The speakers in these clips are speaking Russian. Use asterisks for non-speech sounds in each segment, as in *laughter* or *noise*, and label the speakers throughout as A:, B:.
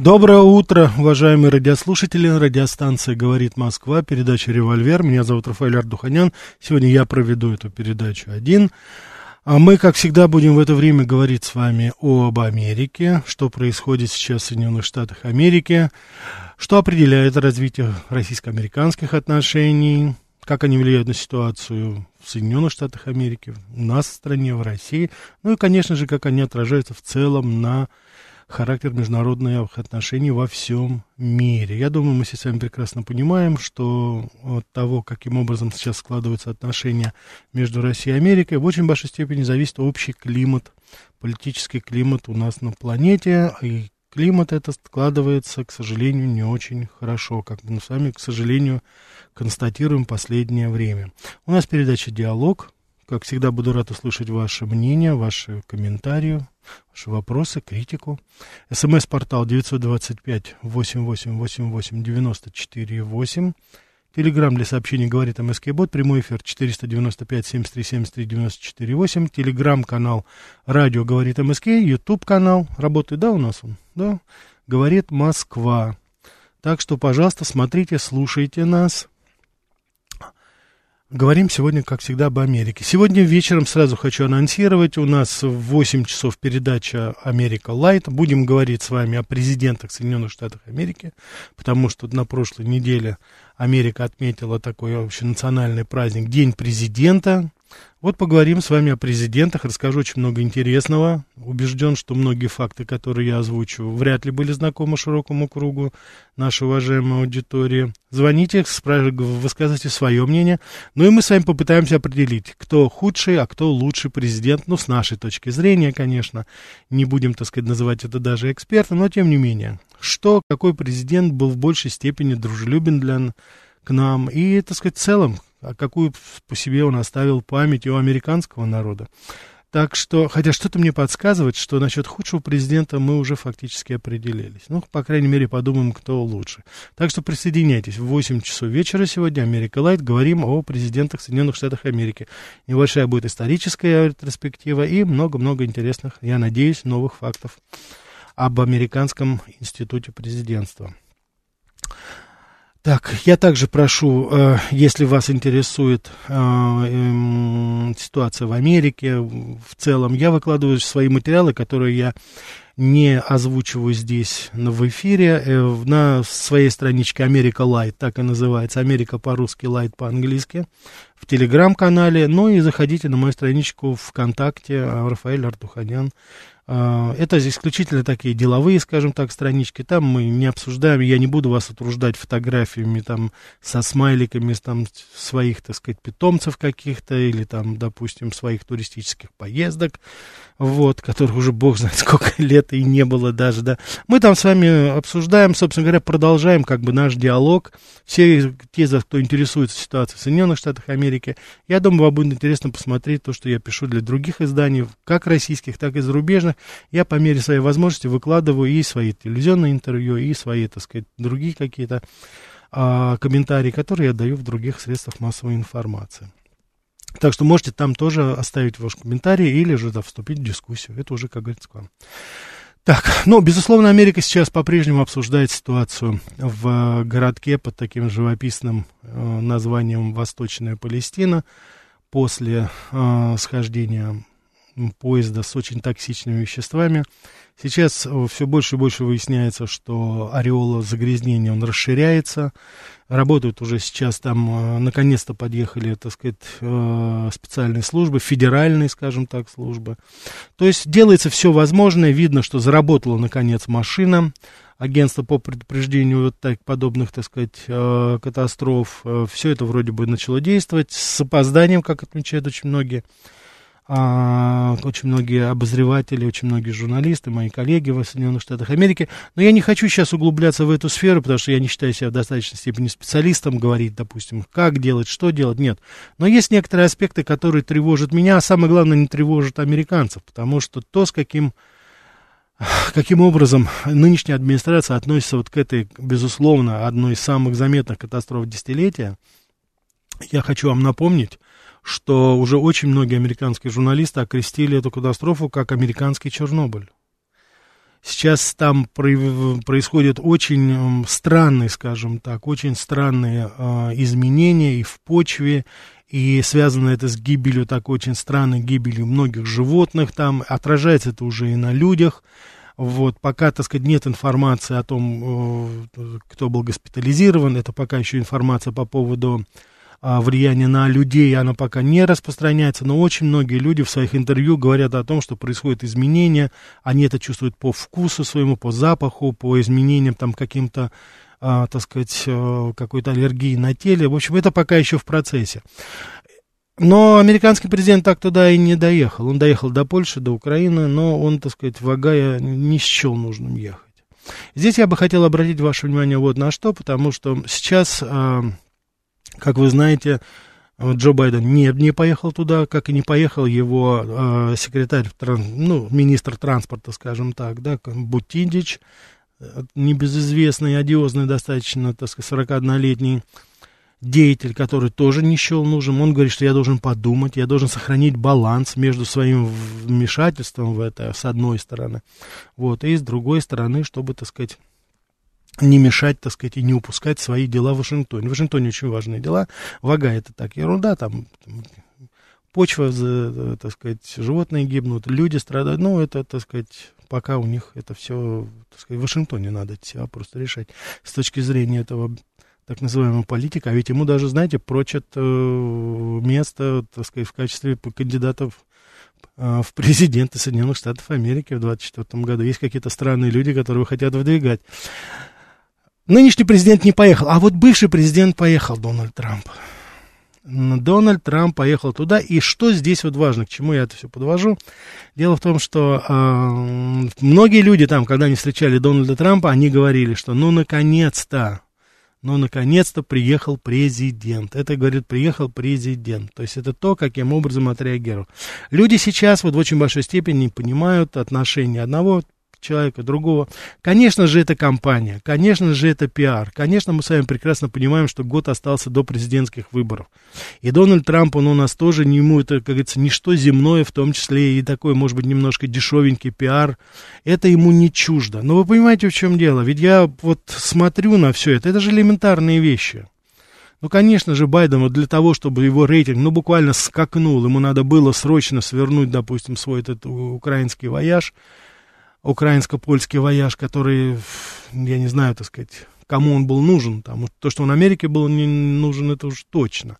A: Доброе утро, уважаемые радиослушатели. Радиостанция «Говорит Москва», передача «Револьвер». Меня зовут Рафаэль Ардуханян. Сегодня я проведу эту передачу один. А мы, как всегда, будем в это время говорить с вами об Америке, что происходит сейчас в Соединенных Штатах Америки, что определяет развитие российско-американских отношений, как они влияют на ситуацию в Соединенных Штатах Америки, у нас в стране, в России, ну и, конечно же, как они отражаются в целом на характер международных отношений во всем мире. Я думаю, мы все с вами прекрасно понимаем, что от того, каким образом сейчас складываются отношения между Россией и Америкой, в очень большой степени зависит общий климат, политический климат у нас на планете, и климат это складывается, к сожалению, не очень хорошо, как мы с вами, к сожалению, констатируем последнее время. У нас передача «Диалог», как всегда, буду рад услышать ваше мнение, ваши комментарии, ваши вопросы, критику. СМС-портал 925-8888-94-8. Телеграмм для сообщений говорит МСК Бот. Прямой эфир 495-73-73-94-8. Телеграмм-канал Радио говорит МСК. Ютуб-канал. Работает, да, у нас он? Да. Говорит Москва. Так что, пожалуйста, смотрите, слушайте нас. Говорим сегодня, как всегда, об Америке. Сегодня вечером сразу хочу анонсировать, у нас в 8 часов передача «Америка Лайт». Будем говорить с вами о президентах Соединенных Штатов Америки, потому что на прошлой неделе Америка отметила такой общенациональный праздник День президента. Вот поговорим с вами о президентах, расскажу очень много интересного. Убежден, что многие факты, которые я озвучу, вряд ли были знакомы широкому кругу нашей уважаемой аудитории. Звоните, высказывайте свое мнение. Ну и мы с вами попытаемся определить, кто худший, а кто лучший президент. Ну, с нашей точки зрения, конечно. Не будем, так сказать, называть это даже экспертом, но тем не менее. Что, какой президент был в большей степени дружелюбен для к нам и, так сказать, в целом, а какую по себе он оставил память у американского народа. Так что, хотя что-то мне подсказывает, что насчет худшего президента мы уже фактически определились. Ну, по крайней мере, подумаем, кто лучше. Так что присоединяйтесь. В 8 часов вечера сегодня Америка Лайт. Говорим о президентах Соединенных Штатов Америки. Небольшая будет историческая ретроспектива и много-много интересных, я надеюсь, новых фактов об Американском институте президентства. Так, я также прошу, э, если вас интересует э, э, ситуация в Америке в целом, я выкладываю свои материалы, которые я не озвучиваю здесь в эфире, э, на своей страничке Америка Light, так и называется, Америка по-русски, Light по-английски, в телеграм-канале, ну и заходите на мою страничку ВКонтакте, Рафаэль Артуханян, это исключительно такие деловые, скажем так, странички. Там мы не обсуждаем, я не буду вас утруждать фотографиями там со смайликами там, своих, так сказать, питомцев каких-то или там, допустим, своих туристических поездок, вот, которых уже бог знает *laughs* сколько лет и не было даже, да. Мы там с вами обсуждаем, собственно говоря, продолжаем как бы наш диалог. Все те, кто интересуется ситуацией в Соединенных Штатах Америки, я думаю, вам будет интересно посмотреть то, что я пишу для других изданий, как российских, так и зарубежных я по мере своей возможности выкладываю и свои телевизионные интервью, и свои, так сказать, другие какие-то а, комментарии, которые я даю в других средствах массовой информации. Так что можете там тоже оставить ваш комментарий или же да, вступить в дискуссию. Это уже, как говорится, к вам. Так, ну, безусловно, Америка сейчас по-прежнему обсуждает ситуацию в городке под таким живописным э, названием Восточная Палестина после э, схождения поезда с очень токсичными веществами. Сейчас э, все больше и больше выясняется, что ореол загрязнения, он расширяется. Работают уже сейчас там, э, наконец-то подъехали, так сказать, э, специальные службы, федеральные, скажем так, службы. То есть делается все возможное, видно, что заработала, наконец, машина. Агентство по предупреждению вот так, подобных, так сказать, катастроф. Все это вроде бы начало действовать с опозданием, как отмечают очень многие а, очень многие обозреватели, очень многие журналисты, мои коллеги в Соединенных Штатах Америки. Но я не хочу сейчас углубляться в эту сферу, потому что я не считаю себя в достаточной степени специалистом, говорить, допустим, как делать, что делать, нет. Но есть некоторые аспекты, которые тревожат меня, а самое главное, не тревожат американцев, потому что то, с каким каким образом нынешняя администрация относится вот к этой, безусловно, одной из самых заметных катастроф десятилетия, я хочу вам напомнить, что уже очень многие американские журналисты окрестили эту катастрофу как американский Чернобыль. Сейчас там происходят очень странные, скажем так, очень странные э, изменения и в почве, и связано это с гибелью, так очень странной гибелью многих животных там, отражается это уже и на людях. Вот, пока, так сказать, нет информации о том, э, кто был госпитализирован, это пока еще информация по поводу влияние на людей, оно пока не распространяется, но очень многие люди в своих интервью говорят о том, что происходят изменения, они это чувствуют по вкусу своему, по запаху, по изменениям там каким-то, а, так сказать, э, какой-то аллергии на теле. В общем, это пока еще в процессе. Но американский президент так туда и не доехал. Он доехал до Польши, до Украины, но он, так сказать, вагая не счел нужным ехать. Здесь я бы хотел обратить ваше внимание вот на что, потому что сейчас а, как вы знаете, Джо Байден не, не поехал туда, как и не поехал его э, секретарь, ну, министр транспорта, скажем так, да, Бутиндич, э, небезызвестный, одиозный достаточно, так сказать, 41-летний деятель, который тоже не счел нужным. Он говорит, что я должен подумать, я должен сохранить баланс между своим вмешательством в это, с одной стороны, вот, и с другой стороны, чтобы, так сказать, не мешать, так сказать, и не упускать свои дела в Вашингтоне. В Вашингтоне очень важные дела. Вага это так ерунда, там почва, так сказать, животные гибнут, люди страдают. Ну, это, так сказать, пока у них это все, так сказать, в Вашингтоне надо эти просто решать с точки зрения этого так называемого политика. А ведь ему даже, знаете, прочат э, место, так сказать, в качестве кандидатов э, в президенты Соединенных Штатов Америки в 2024 году. Есть какие-то странные люди, которые хотят выдвигать. Нынешний президент не поехал, а вот бывший президент поехал, Дональд Трамп. Дональд Трамп поехал туда, и что здесь вот важно, к чему я это все подвожу? Дело в том, что э, многие люди там, когда они встречали Дональда Трампа, они говорили, что ну наконец-то, ну наконец-то приехал президент. Это, говорит, приехал президент. То есть это то, каким образом отреагировал. Люди сейчас вот в очень большой степени понимают отношения одного человека, другого. Конечно же, это компания, конечно же, это пиар. Конечно, мы с вами прекрасно понимаем, что год остался до президентских выборов. И Дональд Трамп, он у нас тоже, ему это, как говорится, ничто земное, в том числе и такой, может быть, немножко дешевенький пиар. Это ему не чуждо. Но вы понимаете, в чем дело? Ведь я вот смотрю на все это, это же элементарные вещи. Ну, конечно же, Байден вот для того, чтобы его рейтинг, ну, буквально скакнул, ему надо было срочно свернуть, допустим, свой этот украинский вояж, украинско-польский вояж, который, я не знаю, так сказать, кому он был нужен. Там, то, что он Америке был не нужен, это уж точно.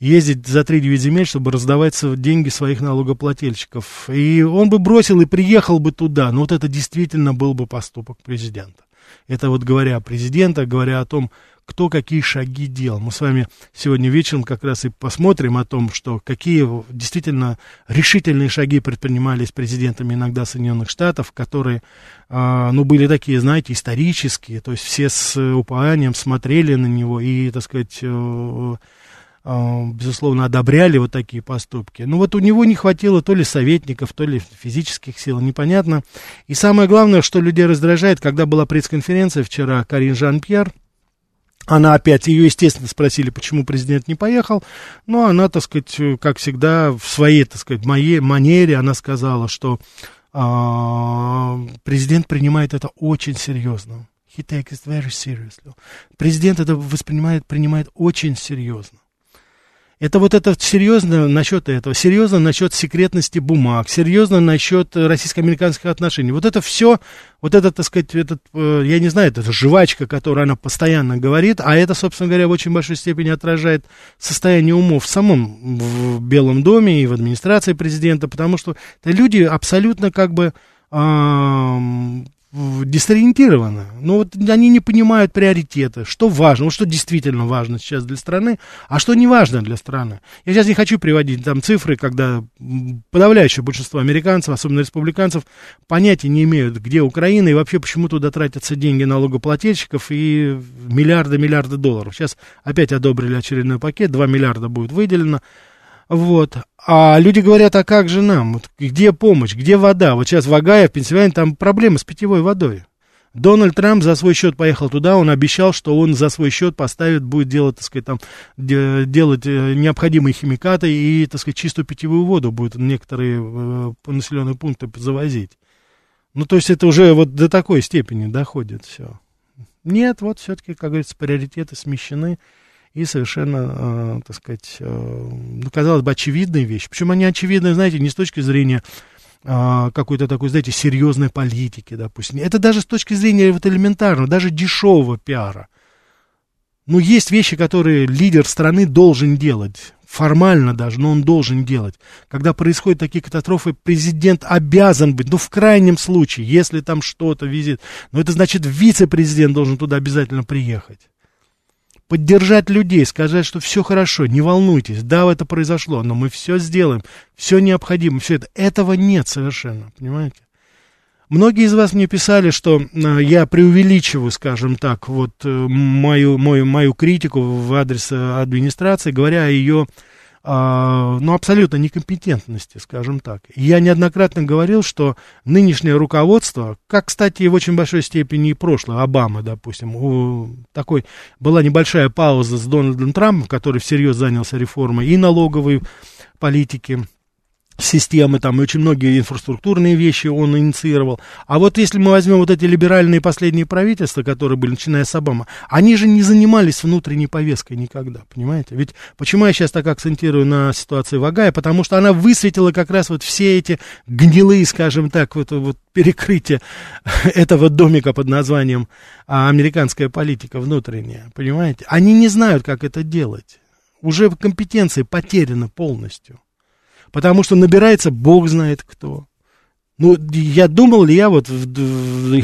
A: Ездить за 3-9 земель, чтобы раздавать деньги своих налогоплательщиков. И он бы бросил и приехал бы туда. Но вот это действительно был бы поступок президента. Это вот говоря о президента, говоря о том, кто какие шаги делал. Мы с вами сегодня вечером как раз и посмотрим о том, что какие действительно решительные шаги предпринимались президентами иногда Соединенных Штатов, которые, э, ну, были такие, знаете, исторические, то есть все с упованием смотрели на него и, так сказать, э, э, безусловно, одобряли вот такие поступки. Но вот у него не хватило то ли советников, то ли физических сил, непонятно. И самое главное, что людей раздражает, когда была пресс-конференция вчера, Карин Жан-Пьер, она опять, ее, естественно, спросили, почему президент не поехал, но она, так сказать, как всегда, в своей, так сказать, моей манере, она сказала, что а, президент принимает это очень серьезно. He takes it very seriously. Президент это воспринимает, принимает очень серьезно. Это вот это серьезно насчет этого, серьезно насчет секретности бумаг, серьезно насчет российско-американских отношений. Вот это все, вот это, так сказать, этот, э, я не знаю, это жвачка, которую она постоянно говорит, а это, собственно говоря, в очень большой степени отражает состояние умов в самом в Белом доме и в администрации президента, потому что люди абсолютно как бы дезориентированы. Ну вот они не понимают приоритеты, что важно, вот что действительно важно сейчас для страны, а что не важно для страны. Я сейчас не хочу приводить там цифры, когда подавляющее большинство американцев, особенно республиканцев, понятия не имеют, где Украина и вообще почему туда тратятся деньги налогоплательщиков и миллиарды-миллиарды долларов. Сейчас опять одобрили очередной пакет, 2 миллиарда будет выделено. Вот. А люди говорят, а как же нам? Вот где помощь? Где вода? Вот сейчас в Огайо, в Пенсильвании, там проблемы с питьевой водой. Дональд Трамп за свой счет поехал туда, он обещал, что он за свой счет поставит, будет делать, так сказать, там, делать э, необходимые химикаты и, так сказать, чистую питьевую воду будет некоторые э, населенные пункты завозить. Ну, то есть это уже вот до такой степени доходит все. Нет, вот все-таки, как говорится, приоритеты смещены и совершенно, э, так сказать, э, ну, казалось бы, очевидные вещи. Причем они очевидны, знаете, не с точки зрения э, какой-то такой, знаете, серьезной политики, допустим. Это даже с точки зрения вот элементарного, даже дешевого пиара. Ну, есть вещи, которые лидер страны должен делать. Формально даже, но он должен делать. Когда происходят такие катастрофы, президент обязан быть, ну, в крайнем случае, если там что-то визит, но это значит, вице-президент должен туда обязательно приехать поддержать людей, сказать, что все хорошо, не волнуйтесь, да, это произошло, но мы все сделаем, все необходимо, все это. Этого нет совершенно, понимаете? Многие из вас мне писали, что э, я преувеличиваю, скажем так, вот э, мою, мою, мою критику в адрес э, администрации, говоря о ее ну, абсолютно некомпетентности, скажем так. Я неоднократно говорил, что нынешнее руководство, как, кстати, в очень большой степени и прошлое, Обама, допустим, у, такой была небольшая пауза с Дональдом Трампом, который всерьез занялся реформой и налоговой политики, системы, там, и очень многие инфраструктурные вещи он инициировал. А вот если мы возьмем вот эти либеральные последние правительства, которые были, начиная с Обамы, они же не занимались внутренней повесткой никогда, понимаете? Ведь почему я сейчас так акцентирую на ситуации в Агае? Потому что она высветила как раз вот все эти гнилые, скажем так, вот, вот перекрытие *laughs* этого домика под названием а, американская политика внутренняя, понимаете? Они не знают, как это делать. Уже компетенции потеряны полностью потому что набирается бог знает кто. Ну, я думал ли я вот в, в,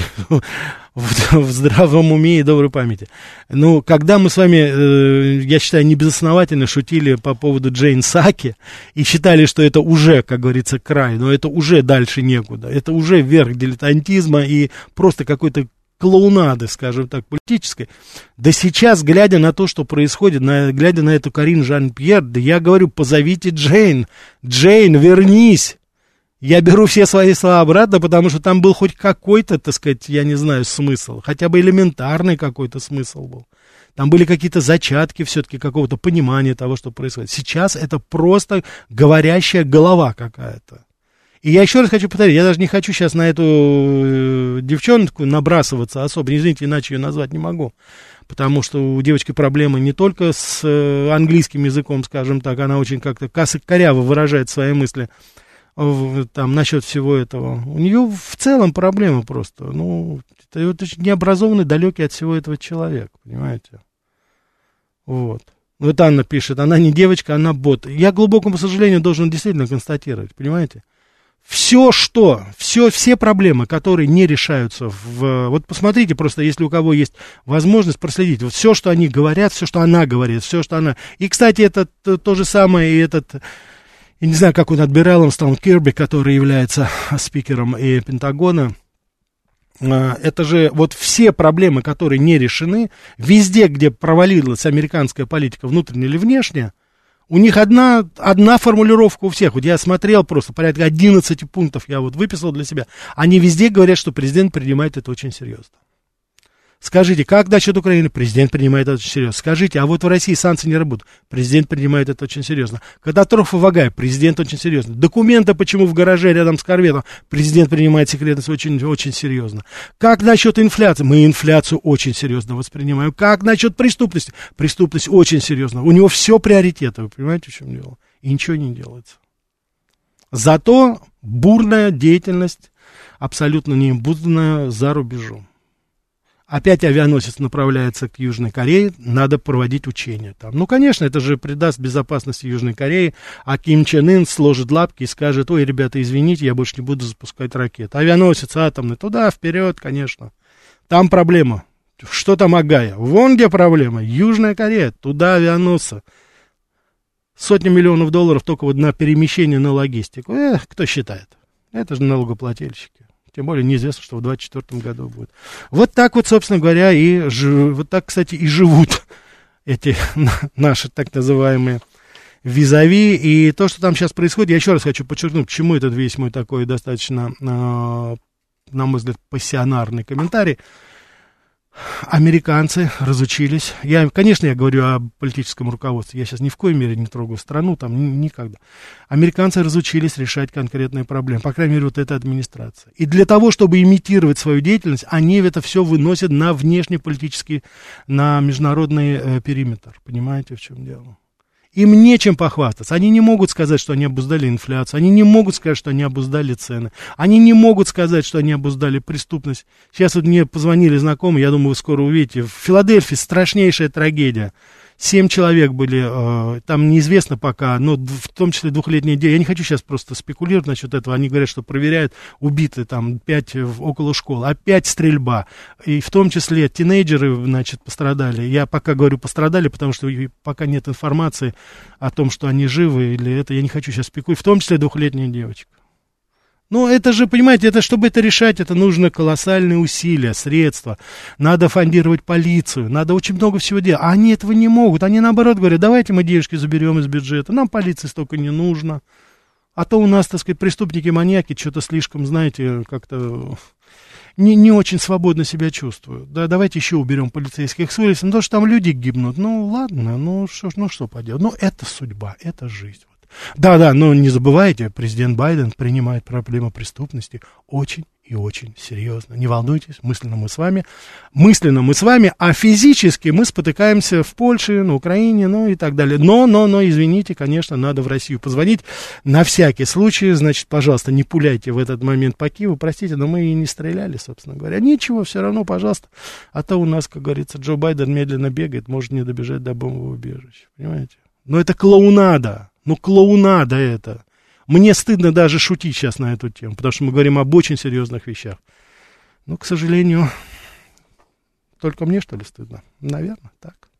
A: в, *laughs* в здравом уме и доброй памяти. Ну, когда мы с вами, э, я считаю, небезосновательно шутили по поводу Джейн Саки и считали, что это уже, как говорится, край, но это уже дальше некуда. Это уже верх дилетантизма и просто какой-то клоунады, скажем так, политической. Да сейчас, глядя на то, что происходит, на, глядя на эту Карин Жан-Пьер, да я говорю, позовите Джейн. Джейн, вернись. Я беру все свои слова обратно, потому что там был хоть какой-то, так сказать, я не знаю, смысл. Хотя бы элементарный какой-то смысл был. Там были какие-то зачатки все-таки какого-то понимания того, что происходит. Сейчас это просто говорящая голова какая-то. И я еще раз хочу повторить, я даже не хочу сейчас на эту э, девчонку набрасываться особо, извините, иначе ее назвать не могу. Потому что у девочки проблемы не только с э, английским языком, скажем так, она очень как-то коряво выражает свои мысли там насчет всего этого. У нее в целом проблемы просто. Ну, это вот необразованный, далекий от всего этого человек, понимаете? Вот. Вот Анна пишет, она не девочка, она бот. Я, глубокому сожалению, должен действительно констатировать, понимаете? Все, что, все, все проблемы, которые не решаются в... Вот посмотрите просто, если у кого есть возможность проследить, вот все, что они говорят, все, что она говорит, все, что она... И, кстати, это то, то же самое, и этот... Я не знаю, как он адмиралом стал Кирби, который является спикером и Пентагона. А, это же вот все проблемы, которые не решены, везде, где провалилась американская политика, внутренняя или внешняя, у них одна, одна формулировка у всех. Вот я смотрел просто, порядка 11 пунктов я вот выписал для себя. Они везде говорят, что президент принимает это очень серьезно. Скажите, как насчет Украины? Президент принимает это очень серьезно. Скажите, а вот в России санкции не работают. Президент принимает это очень серьезно. Катастрофа в Агае. Президент очень серьезно. Документы, почему в гараже рядом с корветом. Президент принимает секретность очень, очень серьезно. Как насчет инфляции? Мы инфляцию очень серьезно воспринимаем. Как насчет преступности? Преступность очень серьезно. У него все приоритеты. Вы понимаете, в чем дело? И ничего не делается. Зато бурная деятельность, абсолютно неимбудная за рубежом. Опять авианосец направляется к Южной Корее, надо проводить учения там. Ну, конечно, это же придаст безопасности Южной Кореи, а Ким Чен Ын сложит лапки и скажет, ой, ребята, извините, я больше не буду запускать ракет. Авианосец атомный, туда, вперед, конечно. Там проблема. Что там Агая? Вон где проблема. Южная Корея, туда авианосцы. Сотни миллионов долларов только вот на перемещение, на логистику. Эх, кто считает? Это же налогоплательщики. Тем более неизвестно, что в 2024 году будет. Вот так вот, собственно говоря, и вот так, кстати, и живут эти наши так называемые визави. И то, что там сейчас происходит, я еще раз хочу подчеркнуть, почему этот весь мой такой достаточно, а, на мой взгляд, пассионарный комментарий американцы разучились. Я, конечно, я говорю о политическом руководстве. Я сейчас ни в коей мере не трогаю страну, там никогда. Американцы разучились решать конкретные проблемы. По крайней мере, вот эта администрация. И для того, чтобы имитировать свою деятельность, они это все выносят на внешнеполитический, на международный э, периметр. Понимаете, в чем дело? Им нечем похвастаться. Они не могут сказать, что они обуздали инфляцию. Они не могут сказать, что они обуздали цены. Они не могут сказать, что они обуздали преступность. Сейчас вот мне позвонили знакомые, я думаю, вы скоро увидите. В Филадельфии страшнейшая трагедия. Семь человек были, э, там неизвестно пока, но в том числе двухлетние дети. Я не хочу сейчас просто спекулировать насчет этого. Они говорят, что проверяют убиты там пять около школы. Опять стрельба. И в том числе тинейджеры, значит, пострадали. Я пока говорю пострадали, потому что пока нет информации о том, что они живы или это. Я не хочу сейчас спекулировать. В том числе двухлетняя девочка. Ну, это же, понимаете, это, чтобы это решать, это нужно колоссальные усилия, средства. Надо фондировать полицию, надо очень много всего делать. А они этого не могут. Они, наоборот, говорят, давайте мы девушки заберем из бюджета, нам полиции столько не нужно. А то у нас, так сказать, преступники-маньяки что-то слишком, знаете, как-то не, не очень свободно себя чувствуют. Да, давайте еще уберем полицейских с улицы, ну, то, что там люди гибнут. Ну, ладно, ну, что, ну, что поделать. Ну, это судьба, это жизнь. Да, да, но не забывайте, президент Байден принимает проблему преступности очень и очень серьезно. Не волнуйтесь, мысленно мы с вами, мысленно мы с вами, а физически мы спотыкаемся в Польше, на Украине, ну и так далее. Но, но, но, извините, конечно, надо в Россию позвонить на всякий случай, значит, пожалуйста, не пуляйте в этот момент по Киеву, простите, но мы и не стреляли, собственно говоря. Ничего, все равно, пожалуйста, а то у нас, как говорится, Джо Байден медленно бегает, может не добежать до бомбового убежища, понимаете? Но это клоунада. Ну, клоунада это. Мне стыдно даже шутить сейчас на эту тему, потому что мы говорим об очень серьезных вещах. Но, к сожалению, только мне, что ли, стыдно? Наверное, так.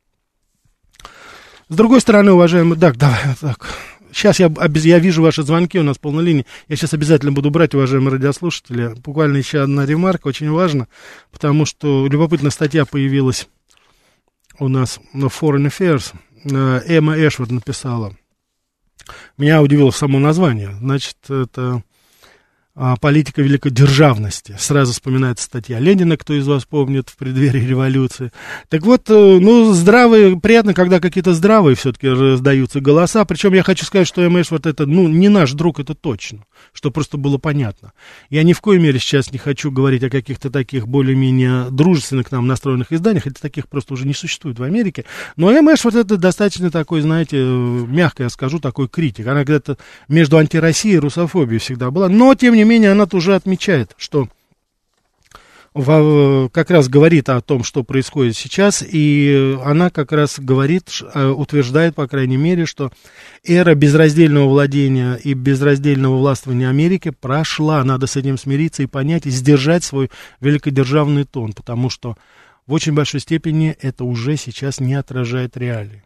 A: С другой стороны, уважаемые... Так, давай, так. Сейчас я, я вижу ваши звонки, у нас полная линия. Я сейчас обязательно буду брать, уважаемые радиослушатели. Буквально еще одна ремарка, очень важно, потому что любопытная статья появилась у нас на Foreign Affairs. Э, Эмма Эшвард написала – меня удивило само название. Значит, это политика великодержавности. Сразу вспоминается статья Ленина, кто из вас помнит, в преддверии революции. Так вот, э, ну, здравые, приятно, когда какие-то здравые все-таки раздаются голоса. Причем я хочу сказать, что МШ вот это, ну, не наш друг, это точно, что просто было понятно. Я ни в коей мере сейчас не хочу говорить о каких-то таких более-менее дружественных к нам настроенных изданиях, это таких просто уже не существует в Америке. Но МШ вот это достаточно такой, знаете, мягко я скажу, такой критик. Она где-то между антироссией и русофобией всегда была. Но, тем не менее, она тоже отмечает, что как раз говорит о том, что происходит сейчас, и она как раз говорит, э, утверждает, по крайней мере, что эра безраздельного владения и безраздельного властвования Америки прошла, надо с этим смириться и понять, и сдержать свой великодержавный тон, потому что в очень большой степени это уже сейчас не отражает реалии.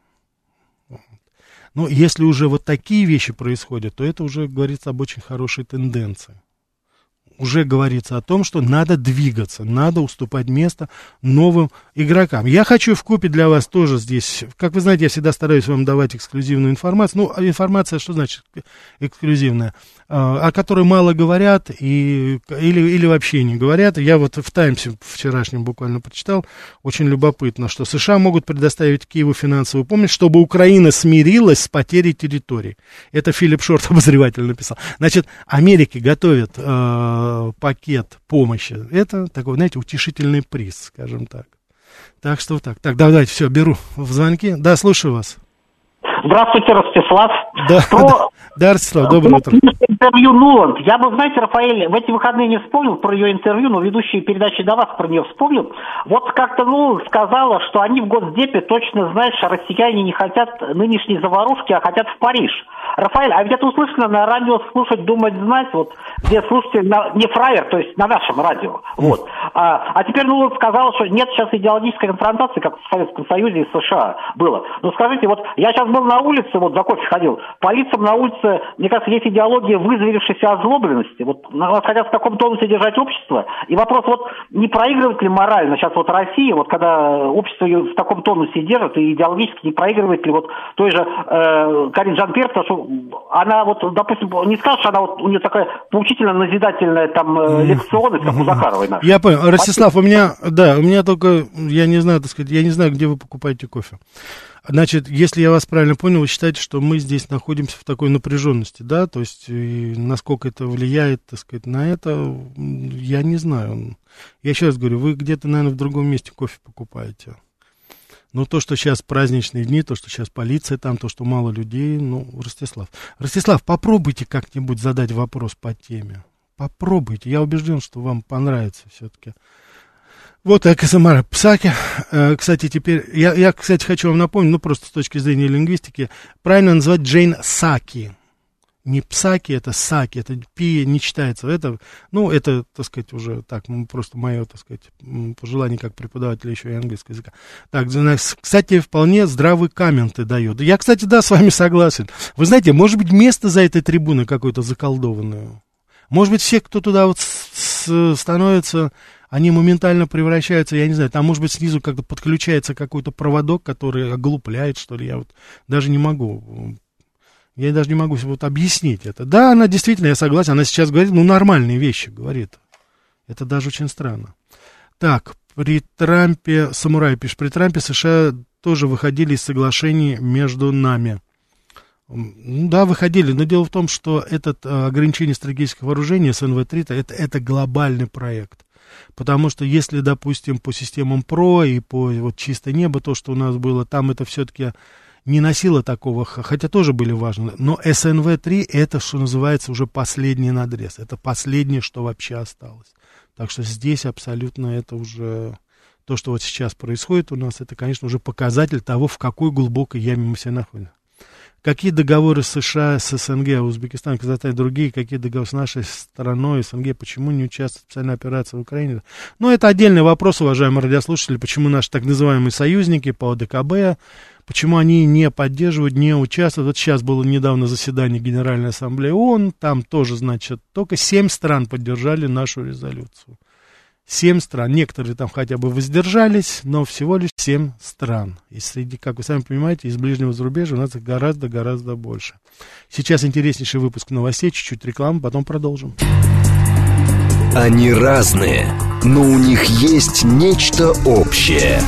A: Но если уже вот такие вещи происходят, то это уже говорится об очень хорошей тенденции уже говорится о том, что надо двигаться, надо уступать место новым игрокам. Я хочу в купе для вас тоже здесь, как вы знаете, я всегда стараюсь вам давать эксклюзивную информацию. Ну, а информация, что значит эксклюзивная? А, о которой мало говорят и, или, или вообще не говорят. Я вот в Таймсе вчерашнем буквально прочитал, очень любопытно, что США могут предоставить Киеву финансовую помощь, чтобы Украина смирилась с потерей территории. Это Филипп Шорт, *laughs* обозреватель, написал. Значит, Америки готовят э, пакет помощи. Это такой, знаете, утешительный приз, скажем так. Так что так. Так, давайте, все, беру в звонки. Да, слушаю вас.
B: Здравствуйте, Ростислав.
A: Да, Про... да, да, Ростислав, доброе утро.
B: Интервью Нуланд. Я бы, знаете, Рафаэль, в эти выходные не вспомнил про ее интервью, но ведущие передачи до вас про нее вспомнил. Вот как-то Нуланд сказала, что они в Госдепе точно знают, что россияне не хотят нынешней заварушки, а хотят в Париж. Рафаэль, а где-то услышано на радио слушать, думать, знать, вот, где слушатель на, не фраер, то есть на нашем радио. Вот. А, а теперь Нуланд сказала, что нет сейчас идеологической конфронтации, как в Советском Союзе и США было. Но скажите, вот я сейчас был на улице, вот за кофе ходил, по лицам на улице, мне кажется, есть идеология вызверившейся озлобленности. Вот нас хотят в таком тонусе держать общество. И вопрос, вот не проигрывает ли морально сейчас вот Россия, вот когда общество ее в таком тонусе держит, и идеологически не проигрывает ли вот той же э, Карин Жан-Пьер, потому что она вот, допустим, не скажешь, что она вот, у нее такая поучительно-назидательная там э, лекционность, как у Захаровой нашей.
A: Я понял. Ростислав, у меня, да, у меня только, я не знаю, так сказать, я не знаю, где вы покупаете кофе. Значит, если я вас правильно понял, вы считаете, что мы здесь находимся в такой напряженности, да? То есть, насколько это влияет, так сказать, на это, я не знаю. Я еще раз говорю, вы где-то, наверное, в другом месте кофе покупаете. Но то, что сейчас праздничные дни, то, что сейчас полиция там, то, что мало людей, ну, Ростислав. Ростислав, попробуйте как-нибудь задать вопрос по теме. Попробуйте. Я убежден, что вам понравится все-таки. Вот СМР Псаки. Э, кстати, теперь, я, я, кстати, хочу вам напомнить, ну, просто с точки зрения лингвистики, правильно называть Джейн Саки. Не Псаки, это Саки, это Пи не читается. Это, ну, это, так сказать, уже так, просто мое, так сказать, пожелание как преподавателя еще и английского языка. Так, кстати, вполне здравый комменты дает. Я, кстати, да, с вами согласен. Вы знаете, может быть, место за этой трибуной какое-то заколдованное. Может быть, все, кто туда вот становится они моментально превращаются, я не знаю, там, может быть, снизу как-то подключается какой-то проводок, который оглупляет, что ли, я вот даже не могу, я даже не могу вот объяснить это. Да, она действительно, я согласен, она сейчас говорит, ну, нормальные вещи говорит. Это даже очень странно. Так, при Трампе, самурай пишет, при Трампе США тоже выходили из соглашений между нами. Ну, да, выходили, но дело в том, что этот а, ограничение стратегических вооружений СНВ-3, это, это глобальный проект. Потому что если, допустим, по системам ПРО и по вот чисто небо, то, что у нас было, там это все-таки не носило такого, хотя тоже были важны. Но СНВ-3 это, что называется, уже последний надрез. Это последнее, что вообще осталось. Так что здесь абсолютно это уже то, что вот сейчас происходит у нас, это, конечно, уже показатель того, в какой глубокой яме мы все находимся. Какие договоры США с СНГ, Узбекистан, Казахстан и другие, какие договоры с нашей стороной СНГ, почему не участвуют в специальной операции в Украине? Но ну, это отдельный вопрос, уважаемые радиослушатели, почему наши так называемые союзники по ОДКБ, почему они не поддерживают, не участвуют. Вот сейчас было недавно заседание Генеральной Ассамблеи ООН, там тоже, значит, только семь стран поддержали нашу резолюцию. Семь стран. Некоторые там хотя бы воздержались, но всего лишь семь стран. И среди, как вы сами понимаете, из ближнего зарубежья у нас их гораздо-гораздо больше. Сейчас интереснейший выпуск новостей, чуть-чуть рекламы, потом продолжим.
C: Они разные, но у них есть нечто общее.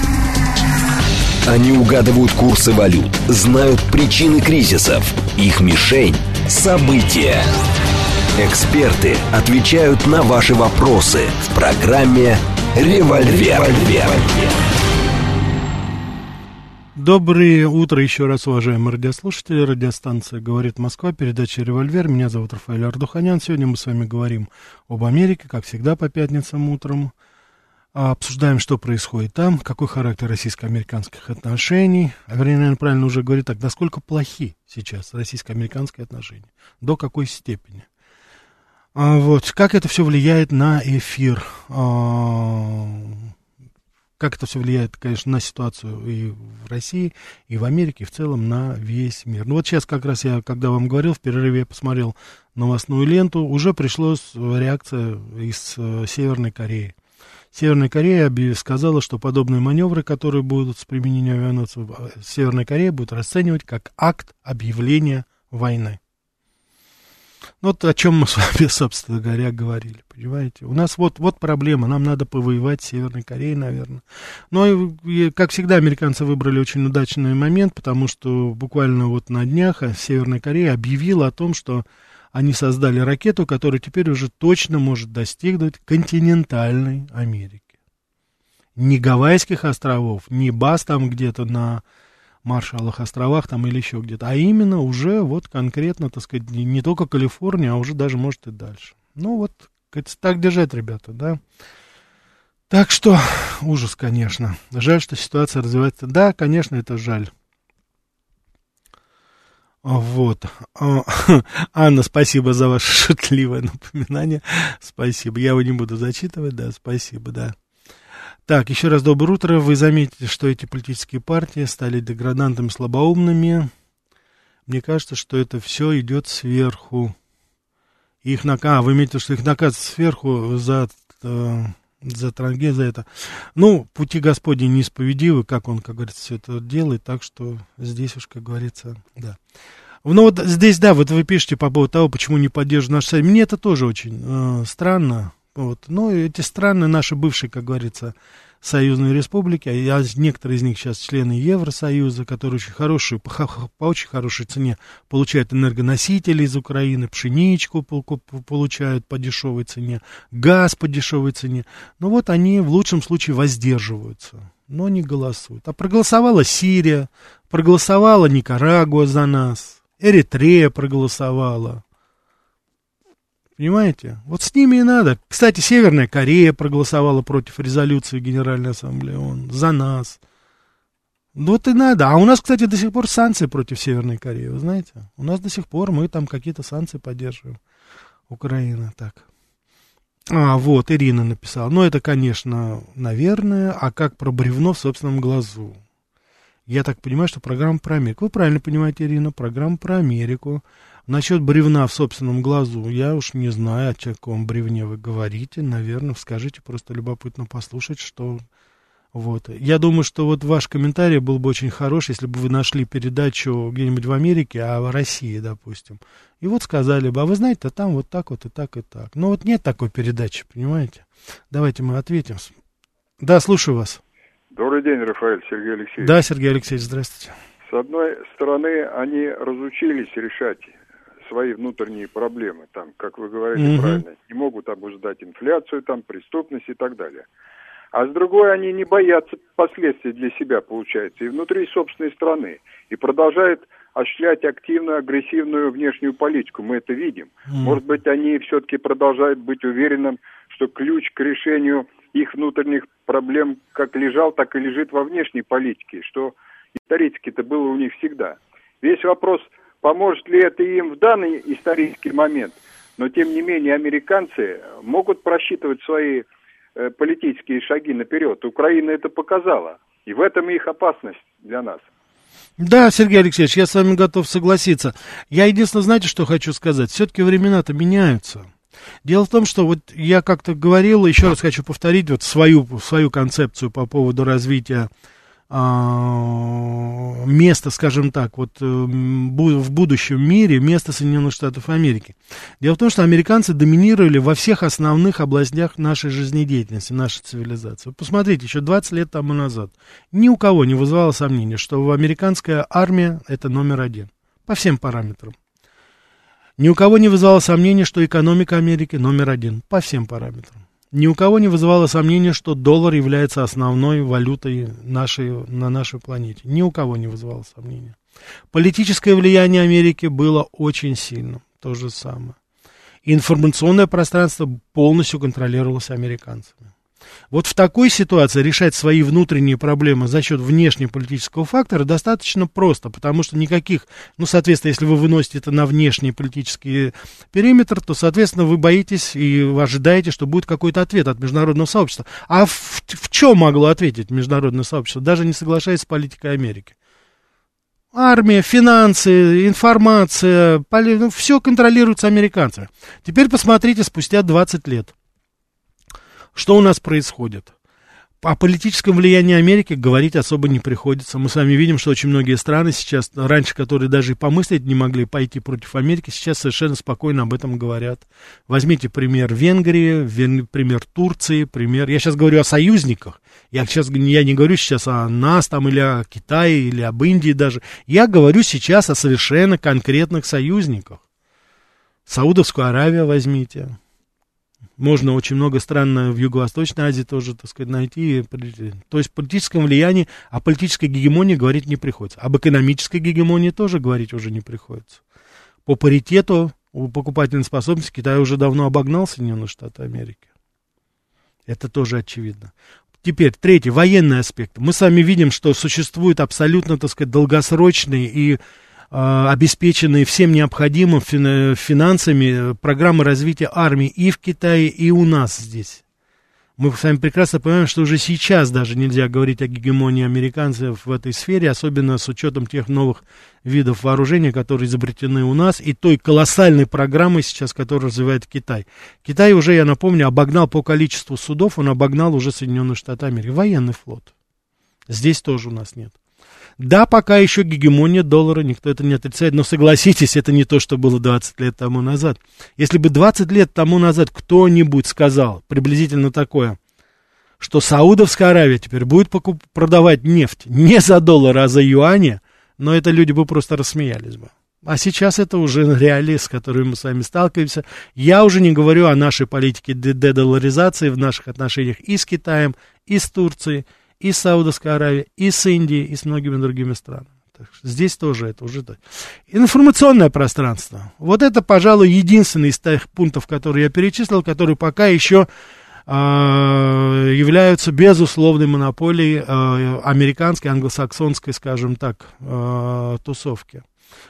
C: Они угадывают курсы валют, знают причины кризисов. Их мишень – события. Эксперты отвечают на ваши вопросы в программе «Револьвер».
A: Доброе утро еще раз, уважаемые радиослушатели. Радиостанция «Говорит Москва», передача «Револьвер». Меня зовут Рафаэль Ардуханян. Сегодня мы с вами говорим об Америке, как всегда, по пятницам утром. Обсуждаем, что происходит там, какой характер российско-американских отношений. А вернее, наверное, правильно уже говорить так, насколько плохи сейчас российско-американские отношения, до какой степени. А, вот, как это все влияет на эфир? А, как это все влияет, конечно, на ситуацию и в России, и в Америке, и в целом на весь мир. Ну вот сейчас как раз я, когда вам говорил, в перерыве я посмотрел новостную ленту, уже пришлась реакция из э, Северной Кореи. Северная Корея сказала, что подобные маневры, которые будут с применением авианосцев, э, Северная Корея будет расценивать как акт объявления войны. Ну, вот о чем мы с вами, *laughs* собственно говоря, говорили, понимаете? У нас вот, вот проблема, нам надо повоевать с Северной Кореей, наверное. Но, и, как всегда, американцы выбрали очень удачный момент, потому что буквально вот на днях Северная Корея объявила о том, что они создали ракету, которая теперь уже точно может достигнуть континентальной Америки. Ни Гавайских островов, ни баз там где-то на Маршалловых островах там или еще где-то, а именно уже вот конкретно, так сказать, не, не только Калифорния, а уже даже, может, и дальше. Ну вот, так держать, ребята, да. Так что *laughs* ужас, конечно. Жаль, что ситуация развивается. Да, конечно, это жаль. Вот. А, *laughs* Анна, спасибо за ваше *laughs* шутливое напоминание. Спасибо. Я его не буду зачитывать, да, спасибо, да. Так, еще раз доброе утро. Вы заметите, что эти политические партии стали деградантами слабоумными. Мне кажется, что это все идет сверху. Их нак... А, вы имеете, что их наказывают сверху за, э, за трагедию, за это. Ну, пути Господи неисповедивы, как он, как говорится, все это делает, так что здесь уж, как говорится, да. Ну вот здесь, да, вот вы пишете по поводу того, почему не поддерживают наш сайт. Мне это тоже очень э, странно. Вот. Но эти страны, наши бывшие, как говорится, союзные республики, а некоторые из них сейчас члены Евросоюза, которые очень хорошие, по, по очень хорошей цене получают энергоносители из Украины, пшеничку получают по дешевой цене, газ по дешевой цене. Ну вот они в лучшем случае воздерживаются, но не голосуют. А проголосовала Сирия, проголосовала Никарагуа за нас, Эритрея проголосовала. Понимаете? Вот с ними и надо. Кстати, Северная Корея проголосовала против резолюции Генеральной Ассамблеи ООН. За нас. Вот и надо. А у нас, кстати, до сих пор санкции против Северной Кореи, вы знаете? У нас до сих пор мы там какие-то санкции поддерживаем. Украина, так. А, вот, Ирина написала. Ну, это, конечно, наверное. А как про бревно в собственном глазу? Я так понимаю, что программа про Америку. Вы правильно понимаете, Ирина, программа про Америку. Насчет бревна в собственном глазу, я уж не знаю, о каком бревне вы говорите. Наверное, скажите, просто любопытно послушать, что... Вот. Я думаю, что вот ваш комментарий был бы очень хороший, если бы вы нашли передачу где-нибудь в Америке, а в России, допустим. И вот сказали бы, а вы знаете, а там вот так вот и так и так. Но вот нет такой передачи, понимаете? Давайте мы ответим. Да, слушаю вас.
D: Добрый день, Рафаэль, Сергей Алексеевич.
A: Да, Сергей Алексеевич, здравствуйте.
D: С одной стороны, они разучились решать свои внутренние проблемы, там, как вы говорите угу. правильно, не могут обуздать инфляцию, там, преступность и так далее. А с другой, они не боятся последствий для себя, получается, и внутри собственной страны, и продолжают осуществлять активную, агрессивную внешнюю политику. Мы это видим. Mm. Может быть, они все-таки продолжают быть уверенным, что ключ к решению их внутренних проблем как лежал, так и лежит во внешней политике, что исторически это было у них всегда. Весь вопрос – Поможет ли это им в данный исторический момент? Но, тем не менее, американцы могут просчитывать свои э, политические шаги наперед. Украина это показала. И в этом их опасность для нас.
A: Да, Сергей Алексеевич, я с вами готов согласиться. Я единственное, знаете, что хочу сказать? Все-таки времена-то меняются. Дело в том, что вот я как-то говорил, еще раз хочу повторить вот свою, свою концепцию по поводу развития место, скажем так, вот э, в будущем мире, место Соединенных Штатов Америки. Дело в том, что американцы доминировали во всех основных областях нашей жизнедеятельности, нашей цивилизации. Вы посмотрите, еще 20 лет тому назад ни у кого не вызывало сомнения, что американская армия это номер один по всем параметрам. Ни у кого не вызывало сомнения, что экономика Америки номер один по всем параметрам. Ни у кого не вызывало сомнения, что доллар является основной валютой нашей, на нашей планете. Ни у кого не вызывало сомнения. Политическое влияние Америки было очень сильным. То же самое. Информационное пространство полностью контролировалось американцами. Вот в такой ситуации решать свои внутренние проблемы за счет внешнеполитического фактора достаточно просто, потому что никаких, ну, соответственно, если вы выносите это на внешний политический периметр, то, соответственно, вы боитесь и ожидаете, что будет какой-то ответ от международного сообщества. А в, в чем могло ответить международное сообщество, даже не соглашаясь с политикой Америки? Армия, финансы, информация, поли... ну, все контролируется американцами. Теперь посмотрите спустя 20 лет. Что у нас происходит? О политическом влиянии Америки говорить особо не приходится. Мы с вами видим, что очень многие страны сейчас, раньше, которые даже и помыслить не могли пойти против Америки, сейчас совершенно спокойно об этом говорят. Возьмите пример Венгрии, пример Турции, пример... Я сейчас говорю о союзниках. Я сейчас я не говорю сейчас о нас там или о Китае, или об Индии даже. Я говорю сейчас о совершенно конкретных союзниках. Саудовскую Аравию возьмите. Можно очень много стран в Юго-Восточной Азии тоже, так сказать, найти. То есть политическом влиянии, о политической гегемонии говорить не приходится. Об экономической гегемонии тоже говорить уже не приходится. По паритету у покупательной способности Китай уже давно обогнал Соединенные Штаты Америки. Это тоже очевидно. Теперь, третий, военный аспект. Мы с вами видим, что существует абсолютно, так сказать, долгосрочный и а, обеспеченные всем необходимым финансами программы развития армии и в Китае, и у нас здесь. Мы с вами прекрасно понимаем, что уже сейчас даже нельзя говорить о гегемонии американцев в этой сфере, особенно с учетом тех новых видов вооружения, которые изобретены у нас, и той колоссальной программы сейчас, которую развивает Китай. Китай уже, я напомню, обогнал по количеству судов, он обогнал уже Соединенные Штаты Америки. Военный флот. Здесь тоже у нас нет. Да, пока еще гегемония доллара, никто это не отрицает, но согласитесь, это не то, что было 20 лет тому назад. Если бы 20 лет тому назад кто-нибудь сказал приблизительно такое, что Саудовская Аравия теперь будет покуп- продавать нефть не за доллар, а за юани, но это люди бы просто рассмеялись бы. А сейчас это уже реалии, с которыми мы с вами сталкиваемся. Я уже не говорю о нашей политике дедоларизации в наших отношениях и с Китаем, и с Турцией, и с Саудовской Аравией, и с Индией, и с многими другими странами. Так что здесь тоже это уже. Информационное пространство. Вот это, пожалуй, единственный из тех пунктов, которые я перечислил, которые пока еще э, являются безусловной монополией э, американской, англосаксонской, скажем так, э, тусовки.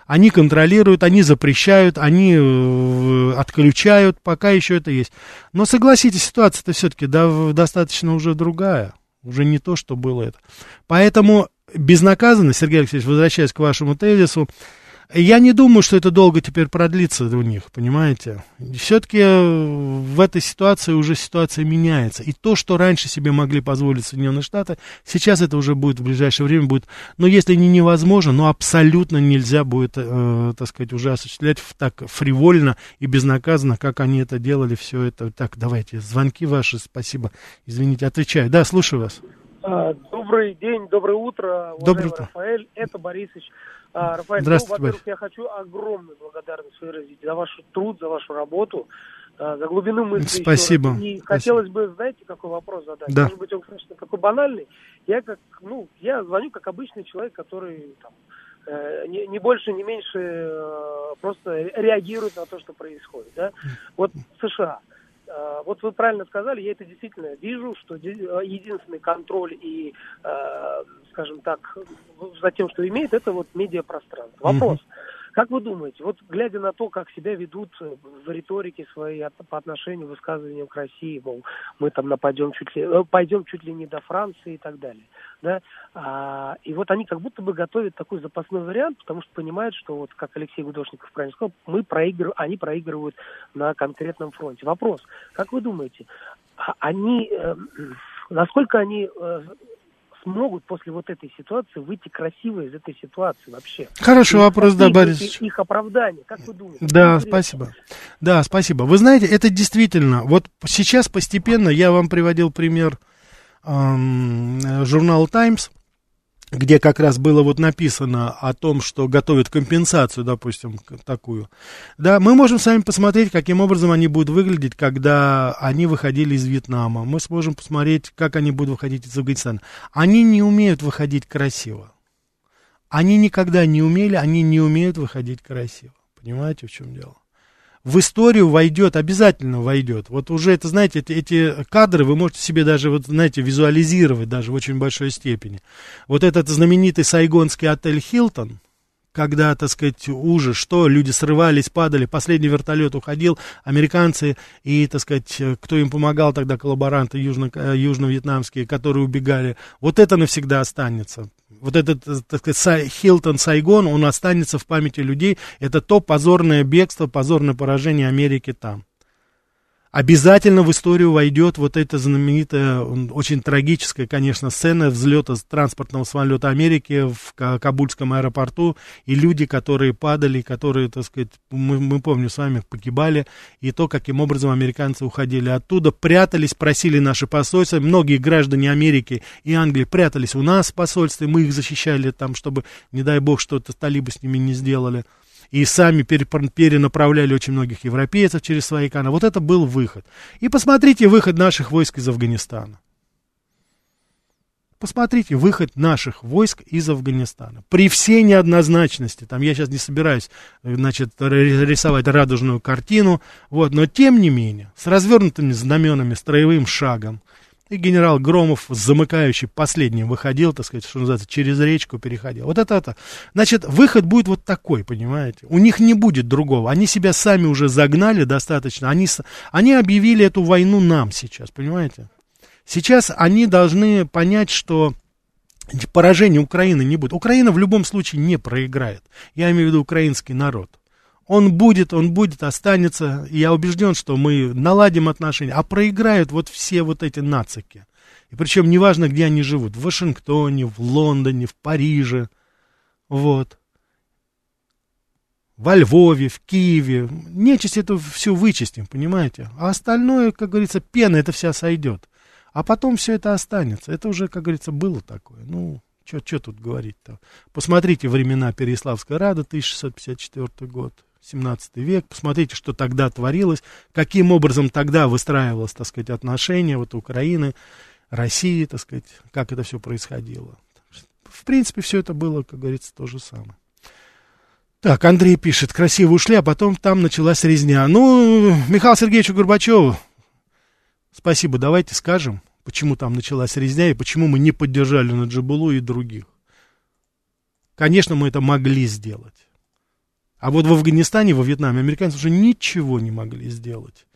A: Они контролируют, они запрещают, они э, отключают, пока еще это есть. Но согласитесь, ситуация-то все-таки да, достаточно уже другая. Уже не то, что было это. Поэтому безнаказанность, Сергей Алексеевич, возвращаясь к вашему тезису, я не думаю, что это долго теперь продлится у них, понимаете? Все-таки э, в этой ситуации уже ситуация меняется. И то, что раньше себе могли позволить Соединенные Штаты, сейчас это уже будет в ближайшее время будет, ну, если не невозможно, но абсолютно нельзя будет, э, так сказать, уже осуществлять так фривольно и безнаказанно, как они это делали, все это. Так, давайте, звонки ваши, спасибо. Извините, отвечаю. Да, слушаю вас.
E: А, добрый день, доброе утро,
A: добрый утро.
E: Рафаэль. Это Борисович. А, Рафаэль, ну,
A: Здравствуйте,
E: ну, во-первых, я хочу огромную благодарность выразить за ваш труд, за вашу работу, а, за глубину мысли.
A: Спасибо.
E: И Спасибо. хотелось бы, знаете, какой вопрос задать?
A: Да.
E: Может быть, он, конечно, такой банальный. Я как, ну, я звоню как обычный человек, который там, э, не, не больше, не меньше э, просто реагирует на то, что происходит. Да? Вот США. Э, вот вы правильно сказали, я это действительно вижу, что единственный контроль и, э, скажем так, за тем, что имеет, это вот медиапространство. Вопрос. Как вы думаете, вот глядя на то, как себя ведут в риторике своей по отношению к высказываниям к России, мол, мы там нападем чуть ли, э, пойдем чуть ли не до Франции и так далее, да, а, и вот они как будто бы готовят такой запасной вариант, потому что понимают, что вот, как Алексей Гудошников правильно сказал, мы проигрываем, они проигрывают на конкретном фронте. Вопрос, как вы думаете, а они, э, насколько они э, смогут после вот этой ситуации выйти красиво из этой ситуации вообще?
A: Хороший и вопрос, да, Борис.
E: Их, их оправдание, как вы думаете?
A: Да, спасибо. Да, спасибо. Вы знаете, это действительно, вот сейчас постепенно, я вам приводил пример эм, журнал «Таймс», где как раз было вот написано о том, что готовят компенсацию, допустим, такую. Да, мы можем с вами посмотреть, каким образом они будут выглядеть, когда они выходили из Вьетнама. Мы сможем посмотреть, как они будут выходить из Афганистана. Они не умеют выходить красиво. Они никогда не умели, они не умеют выходить красиво. Понимаете, в чем дело? В историю войдет, обязательно войдет. Вот уже это, знаете, эти, эти кадры вы можете себе даже, вот, знаете, визуализировать даже в очень большой степени. Вот этот знаменитый сайгонский отель «Хилтон», когда, так сказать, ужас, что люди срывались, падали, последний вертолет уходил, американцы и, так сказать, кто им помогал тогда, коллаборанты южно, южно-вьетнамские, которые убегали, вот это навсегда останется вот этот, э, так сказать, Хилтон, Сайгон, он останется в памяти людей. Это то позорное бегство, позорное поражение Америки там обязательно в историю войдет вот эта знаменитая, очень трагическая, конечно, сцена взлета транспортного самолета Америки в Кабульском аэропорту, и люди, которые падали, которые, так сказать, мы, мы помним с вами, погибали, и то, каким образом американцы уходили оттуда, прятались, просили наши посольства, многие граждане Америки и Англии прятались у нас в посольстве, мы их защищали там, чтобы, не дай бог, что-то талибы с ними не сделали. И сами перенаправляли очень многих европейцев через свои каналы. Вот это был выход. И посмотрите выход наших войск из Афганистана. Посмотрите выход наших войск из Афганистана. При всей неоднозначности, там я сейчас не собираюсь, значит, рисовать радужную картину, вот, но тем не менее, с развернутыми знаменами, строевым шагом, и генерал Громов, замыкающий последним, выходил, так сказать, что называется, через речку переходил. Вот это, это. Значит, выход будет вот такой, понимаете? У них не будет другого. Они себя сами уже загнали достаточно. Они, они объявили эту войну нам сейчас, понимаете? Сейчас они должны понять, что поражения Украины не будет. Украина в любом случае не проиграет. Я имею в виду украинский народ. Он будет, он будет, останется. Я убежден, что мы наладим отношения. А проиграют вот все вот эти нацики. И причем неважно, где они живут. В Вашингтоне, в Лондоне, в Париже. Вот. Во Львове, в Киеве. Нечисть это все вычистим, понимаете? А остальное, как говорится, пена это вся сойдет. А потом все это останется. Это уже, как говорится, было такое. Ну, что тут говорить-то? Посмотрите времена Переславской Рады, 1654 год, 17 век. Посмотрите, что тогда творилось, каким образом тогда выстраивалось, так сказать, отношения вот Украины, России, так сказать, как это все происходило. В принципе, все это было, как говорится, то же самое. Так, Андрей пишет, красиво ушли, а потом там началась резня. Ну, Михаил Сергеевичу Горбачеву Спасибо, давайте скажем, почему там началась резня и почему мы не поддержали Наджибулу и других. Конечно, мы это могли сделать. А вот в Афганистане, во Вьетнаме американцы уже ничего не могли сделать.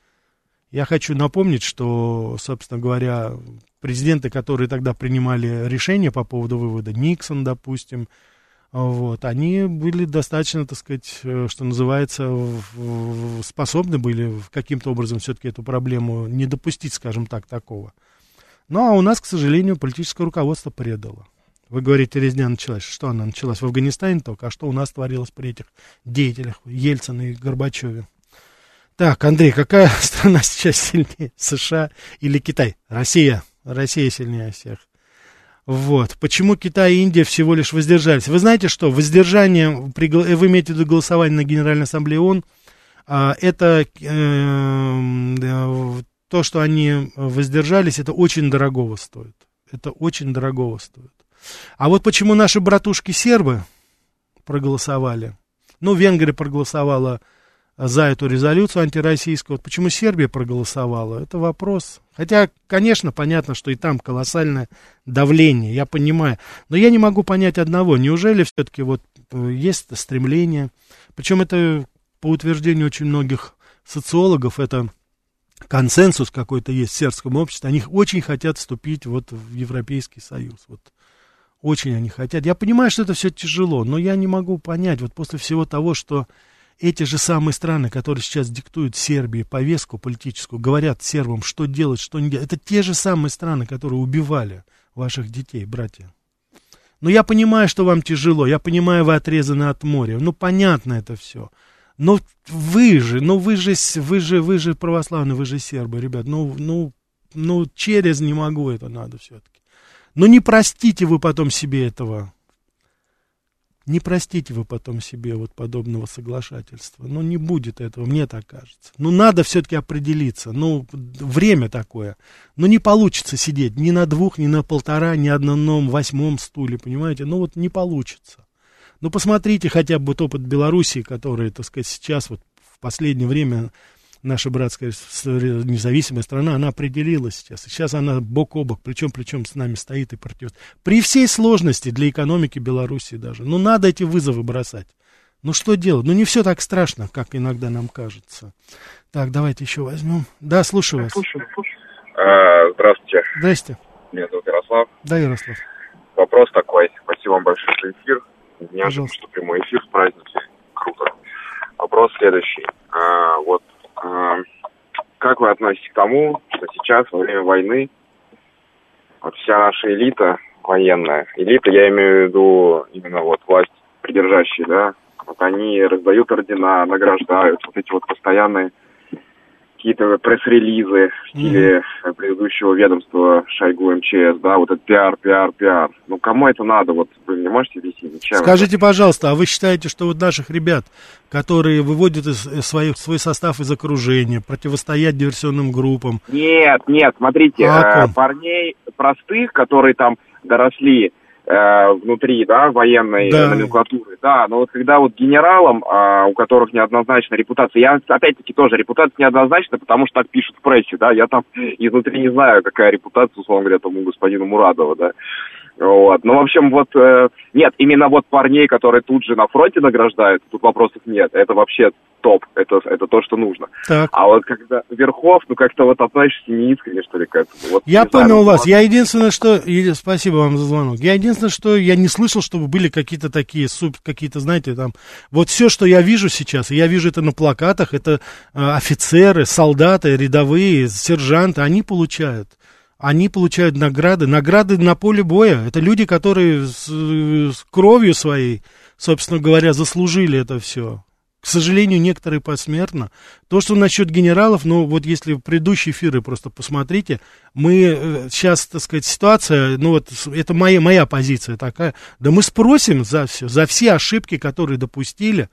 A: Я хочу напомнить, что, собственно говоря, президенты, которые тогда принимали решения по поводу вывода, Никсон, допустим, вот, они были достаточно, так сказать, э, что называется, способны были каким-то образом все-таки эту проблему не допустить, скажем так, такого. Ну, а у нас, к сожалению, политическое руководство предало. Вы говорите, резня началась. Что она началась? В Афганистане только. А что у нас творилось при этих деятелях Ельцине и Горбачеве? Так, Андрей, какая *laughs* страна сейчас сильнее? США или Китай? Россия. Россия сильнее всех. Вот. Почему Китай и Индия всего лишь воздержались? Вы знаете что? Воздержание, при, вы имеете в виду голосование на Генеральной Ассамблее ООН, а, это э, то, что они воздержались, это очень дорогого стоит. Это очень дорогого стоит. А вот почему наши братушки-сербы проголосовали? Ну, Венгрия проголосовала за эту резолюцию антироссийскую. Вот почему Сербия проголосовала, это вопрос. Хотя, конечно, понятно, что и там колоссальное давление, я понимаю. Но я не могу понять одного. Неужели все-таки вот э, есть стремление, причем это по утверждению очень многих социологов, это консенсус какой-то есть в сербском обществе, они очень хотят вступить вот в Европейский Союз. Вот очень они хотят. Я понимаю, что это все тяжело, но я не могу понять, вот после всего того, что эти же самые страны, которые сейчас диктуют Сербии повестку политическую, говорят сербам, что делать, что не делать, это те же самые страны, которые убивали ваших детей, братья. Но я понимаю, что вам тяжело, я понимаю, вы отрезаны от моря, ну понятно это все. Но вы же, ну вы же, вы же, вы же православные, вы же сербы, ребят, ну, ну, ну через не могу это надо все-таки. Ну не простите вы потом себе этого не простите вы потом себе вот подобного соглашательства. Ну, не будет этого, мне так кажется. Ну, надо все-таки определиться. Ну, время такое. Ну, не получится сидеть ни на двух, ни на полтора, ни на одном восьмом стуле, понимаете? Ну, вот не получится. Ну, посмотрите хотя бы вот опыт Белоруссии, который, так сказать, сейчас вот в последнее время наша братская независимая страна, она определилась сейчас. сейчас она бок о бок, причем, причем с нами стоит и против. При всей сложности для экономики Беларуси даже. Ну, надо эти вызовы бросать. Ну, что делать? Ну, не все так страшно, как иногда нам кажется. Так, давайте еще возьмем. Да, слушаю вас. Слушаю, слушаю.
F: А, здравствуйте.
A: Здрасте.
F: Меня зовут Ярослав.
A: Да, Ярослав.
F: Вопрос такой. Спасибо вам большое за эфир. Извиняюсь, что прямой эфир с праздники. Круто. Вопрос следующий. А, вот как вы относитесь к тому, что сейчас, во время войны, вот вся наша элита военная, элита, я имею в виду именно вот власть придержащие, да, вот они раздают ордена, награждают, вот эти вот постоянные какие-то пресс-релизы в стиле mm-hmm. предыдущего ведомства Шойгу МЧС, да, вот этот пиар, пиар, пиар. Ну, кому это надо? Вот вы не можете объяснить?
A: Чем Скажите, это? пожалуйста, а вы считаете, что вот наших ребят, которые выводят из, из своих, свой состав из окружения, противостоять диверсионным группам?
F: Нет, нет, смотрите, а э, парней простых, которые там доросли Э, внутри, да, военной да. номенклатуры, да, но вот когда вот генералам, а, у которых неоднозначная репутация, я опять-таки тоже репутация неоднозначна, потому что так пишут в прессе, да, я там *laughs* изнутри не знаю, какая репутация, условно говоря, тому господину Мурадова, да, вот. Ну, в общем, вот э, нет, именно вот парней, которые тут же на фронте награждают, тут вопросов нет. Это вообще топ. Это, это то, что нужно. Так. А вот когда Верхов, ну как-то вот относишься неискренне, что ли, к этому. Вот,
A: я понял вас. Я единственное, что... Спасибо вам за звонок. Я единственное, что я не слышал, чтобы были какие-то такие, суп, какие-то, знаете, там... Вот все, что я вижу сейчас, я вижу это на плакатах, это э, офицеры, солдаты, рядовые, сержанты, они получают они получают награды, награды на поле боя. Это люди, которые с, с кровью своей, собственно говоря, заслужили это все. К сожалению, некоторые посмертно. То, что насчет генералов, ну вот если предыдущие эфиры просто посмотрите, мы сейчас, э, так сказать, ситуация, ну вот это моя, моя позиция такая, да мы спросим за все, за все ошибки, которые допустили,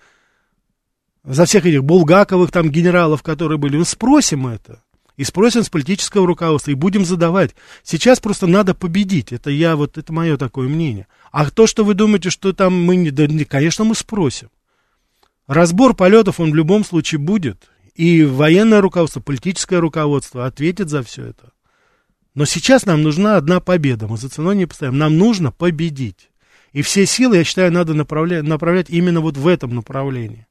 A: за всех этих Булгаковых там генералов, которые были, мы спросим это и спросим с политического руководства, и будем задавать. Сейчас просто надо победить. Это я, вот, это мое такое мнение. А то, что вы думаете, что там мы не, да, конечно, мы спросим. Разбор полетов, он в любом случае будет. И военное руководство, политическое руководство ответит за все это. Но сейчас нам нужна одна победа. Мы за ценой не поставим. Нам нужно победить. И все силы, я считаю, надо направлять, направлять именно вот в этом направлении.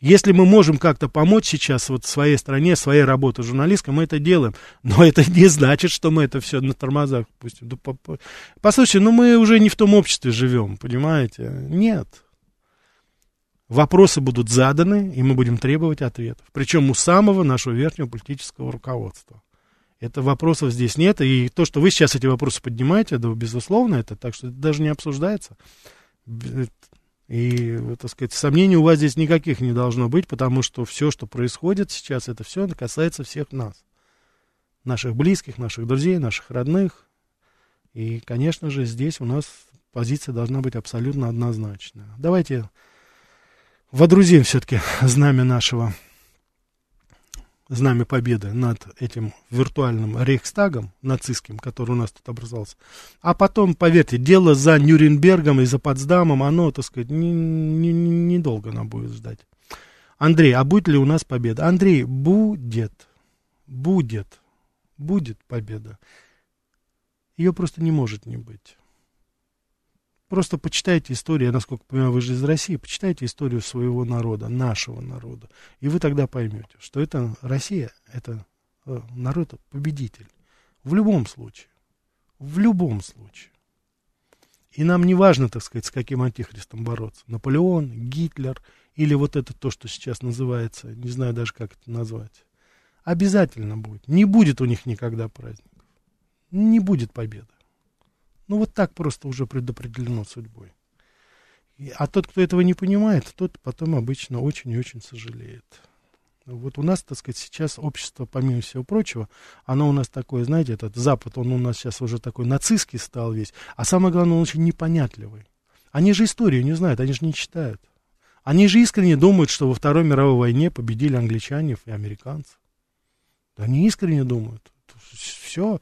A: Если мы можем как-то помочь сейчас вот своей стране, своей работе журналистской, мы это делаем. Но *laughs* это не значит, что мы это все на тормозах пустим. Послушайте, ну мы уже не в том обществе живем, понимаете? Нет. Вопросы будут заданы, и мы будем требовать ответов. Причем у самого нашего верхнего политического руководства. Это вопросов здесь нет. И то, что вы сейчас эти вопросы поднимаете, да, безусловно, это так что это даже не обсуждается. И, так сказать, сомнений у вас здесь никаких не должно быть, потому что все, что происходит сейчас, это все касается всех нас. Наших близких, наших друзей, наших родных. И, конечно же, здесь у нас позиция должна быть абсолютно однозначная. Давайте водрузим все-таки знамя нашего знамя победы над этим виртуальным рейхстагом нацистским, который у нас тут образовался. А потом, поверьте, дело за Нюрнбергом и за Потсдамом, оно, так сказать, недолго не, не нам будет ждать. Андрей, а будет ли у нас победа? Андрей, будет, будет, будет победа. Ее просто не может не быть. Просто почитайте историю, я насколько понимаю, вы же из России, почитайте историю своего народа, нашего народа, и вы тогда поймете, что это Россия, это э, народ победитель. В любом случае. В любом случае. И нам не важно, так сказать, с каким антихристом бороться. Наполеон, Гитлер или вот это то, что сейчас называется, не знаю даже, как это назвать. Обязательно будет. Не будет у них никогда праздников. Не будет победы. Ну, вот так просто уже предопределено судьбой. А тот, кто этого не понимает, тот потом обычно очень и очень сожалеет. Вот у нас, так сказать, сейчас общество, помимо всего прочего, оно у нас такое, знаете, этот Запад, он у нас сейчас уже такой нацистский стал весь, а самое главное, он очень непонятливый. Они же историю не знают, они же не читают. Они же искренне думают, что во Второй мировой войне победили англичане и американцы. Да они искренне думают. Все,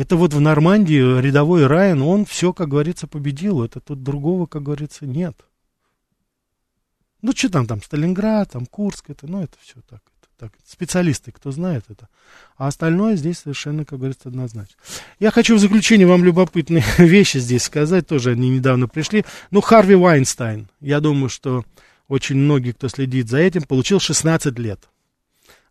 A: это вот в Нормандии рядовой Райан, он все, как говорится, победил. Это тут другого, как говорится, нет. Ну, что там, там, Сталинград, там, Курск, это, ну, это все так, это так. Специалисты, кто знает это. А остальное здесь совершенно, как говорится, однозначно. Я хочу в заключение вам любопытные *laughs* вещи здесь сказать, тоже они недавно пришли. Ну, Харви Вайнстайн, я думаю, что очень многие, кто следит за этим, получил 16 лет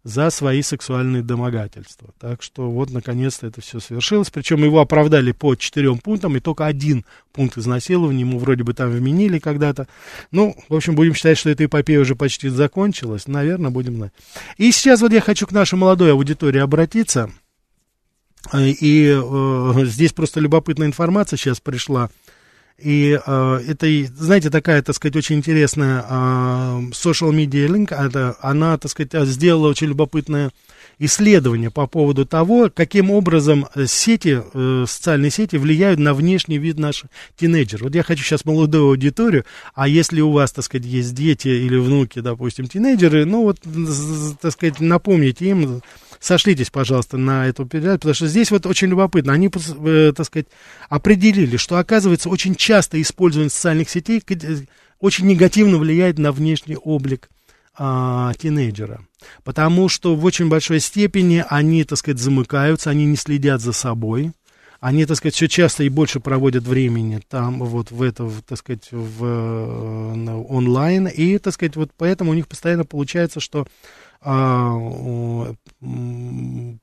A: за свои сексуальные домогательства. Так что вот, наконец-то, это все совершилось. Причем его оправдали по четырем пунктам, и только один пункт изнасилования ему вроде бы там вменили когда-то. Ну, в общем, будем считать, что эта эпопея уже почти закончилась. Наверное, будем знать. И сейчас вот я хочу к нашей молодой аудитории обратиться. И э, здесь просто любопытная информация сейчас пришла. И э, это, знаете, такая, так сказать, очень интересная э, social media link, это, она, так сказать, сделала очень любопытное исследование по поводу того, каким образом сети, э, социальные сети влияют на внешний вид наших тинейджеров. Вот я хочу сейчас молодую аудиторию, а если у вас, так сказать, есть дети или внуки, допустим, тинейджеры, ну вот, так сказать, напомните им, сошлитесь, пожалуйста, на эту передачу, потому что здесь вот очень любопытно. Они, э, так сказать, определили, что, оказывается, очень часто использование социальных сетей э, очень негативно влияет на внешний облик а, тинейджера. Потому что в очень большой степени они, так сказать, замыкаются, они не следят за собой. Они, так сказать, все часто и больше проводят времени там, вот в это, так сказать, в, в онлайн. И, так сказать, вот поэтому у них постоянно получается, что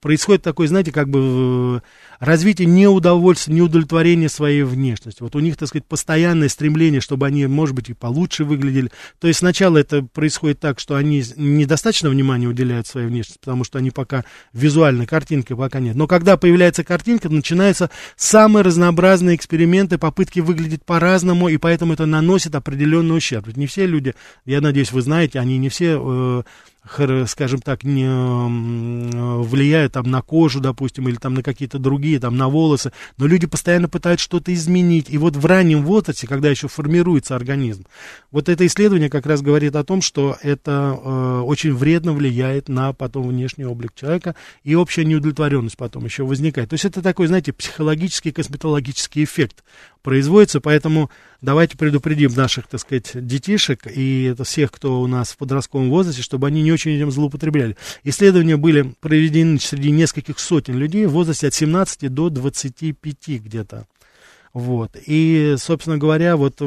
A: происходит такое, знаете, как бы развитие неудовольствия, неудовлетворения своей внешностью. Вот у них, так сказать, постоянное стремление, чтобы они, может быть, и получше выглядели. То есть сначала это происходит так, что они недостаточно внимания уделяют своей внешности, потому что они пока визуально, картинки пока нет. Но когда появляется картинка, начинаются самые разнообразные эксперименты, попытки выглядеть по-разному, и поэтому это наносит определенный ущерб. Не все люди, я надеюсь, вы знаете, они не все э, скажем так, не влияют там на кожу, допустим, или там на какие-то другие, там на волосы, но люди постоянно пытаются что-то изменить. И вот в раннем возрасте, когда еще формируется организм, вот это исследование как раз говорит о том, что это э, очень вредно влияет на потом внешний облик человека, и общая неудовлетворенность потом еще возникает. То есть это такой, знаете, психологический, косметологический эффект производится, поэтому давайте предупредим наших, так сказать, детишек и это всех, кто у нас в подростковом возрасте, чтобы они не очень этим злоупотребляли. Исследования были проведены среди нескольких сотен людей в возрасте от 17 до 25 где-то. Вот. И, собственно говоря, вот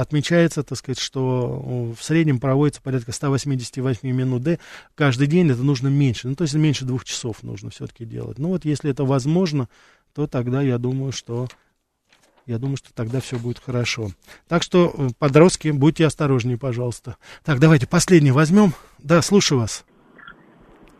A: отмечается, так сказать, что в среднем проводится порядка 188 минут Д. Каждый день это нужно меньше. Ну, то есть меньше двух часов нужно все-таки делать. Ну, вот если это возможно, то тогда я думаю, что я думаю, что тогда все будет хорошо. Так что, э, подростки, будьте осторожнее, пожалуйста. Так, давайте последний возьмем. Да, слушаю вас.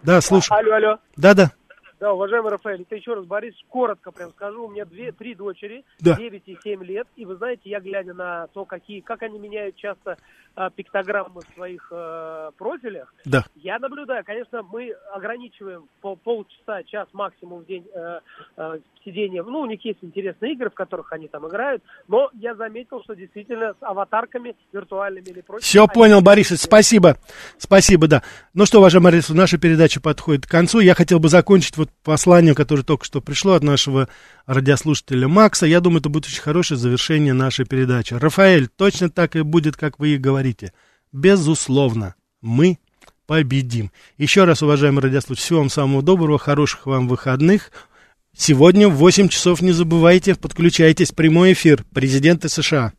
A: Да, слушаю.
E: Алло, алло.
A: Да-да.
E: Да, уважаемый Рафаэль, это еще раз, Борис, коротко прям скажу. У меня две, три дочери,
A: да.
E: 9 и 7 лет. И вы знаете, я глядя на то, какие, как они меняют часто а, пиктограммы в своих а, профилях,
A: да.
E: я наблюдаю. Конечно, мы ограничиваем пол, полчаса, час максимум в день а, а, сидения. Ну, у них есть интересные игры, в которых они там играют. Но я заметил, что действительно с аватарками виртуальными или прочими...
A: Все понял, Борис, спасибо. Спасибо, да. Ну что, уважаемый Борис, наша передача подходит к концу. Я хотел бы закончить вот посланию, которое только что пришло от нашего радиослушателя Макса. Я думаю, это будет очень хорошее завершение нашей передачи. Рафаэль, точно так и будет, как вы и говорите. Безусловно, мы победим. Еще раз, уважаемые радиослушатели, всего вам самого доброго, хороших вам выходных. Сегодня в 8 часов не забывайте, подключайтесь, прямой эфир президента США.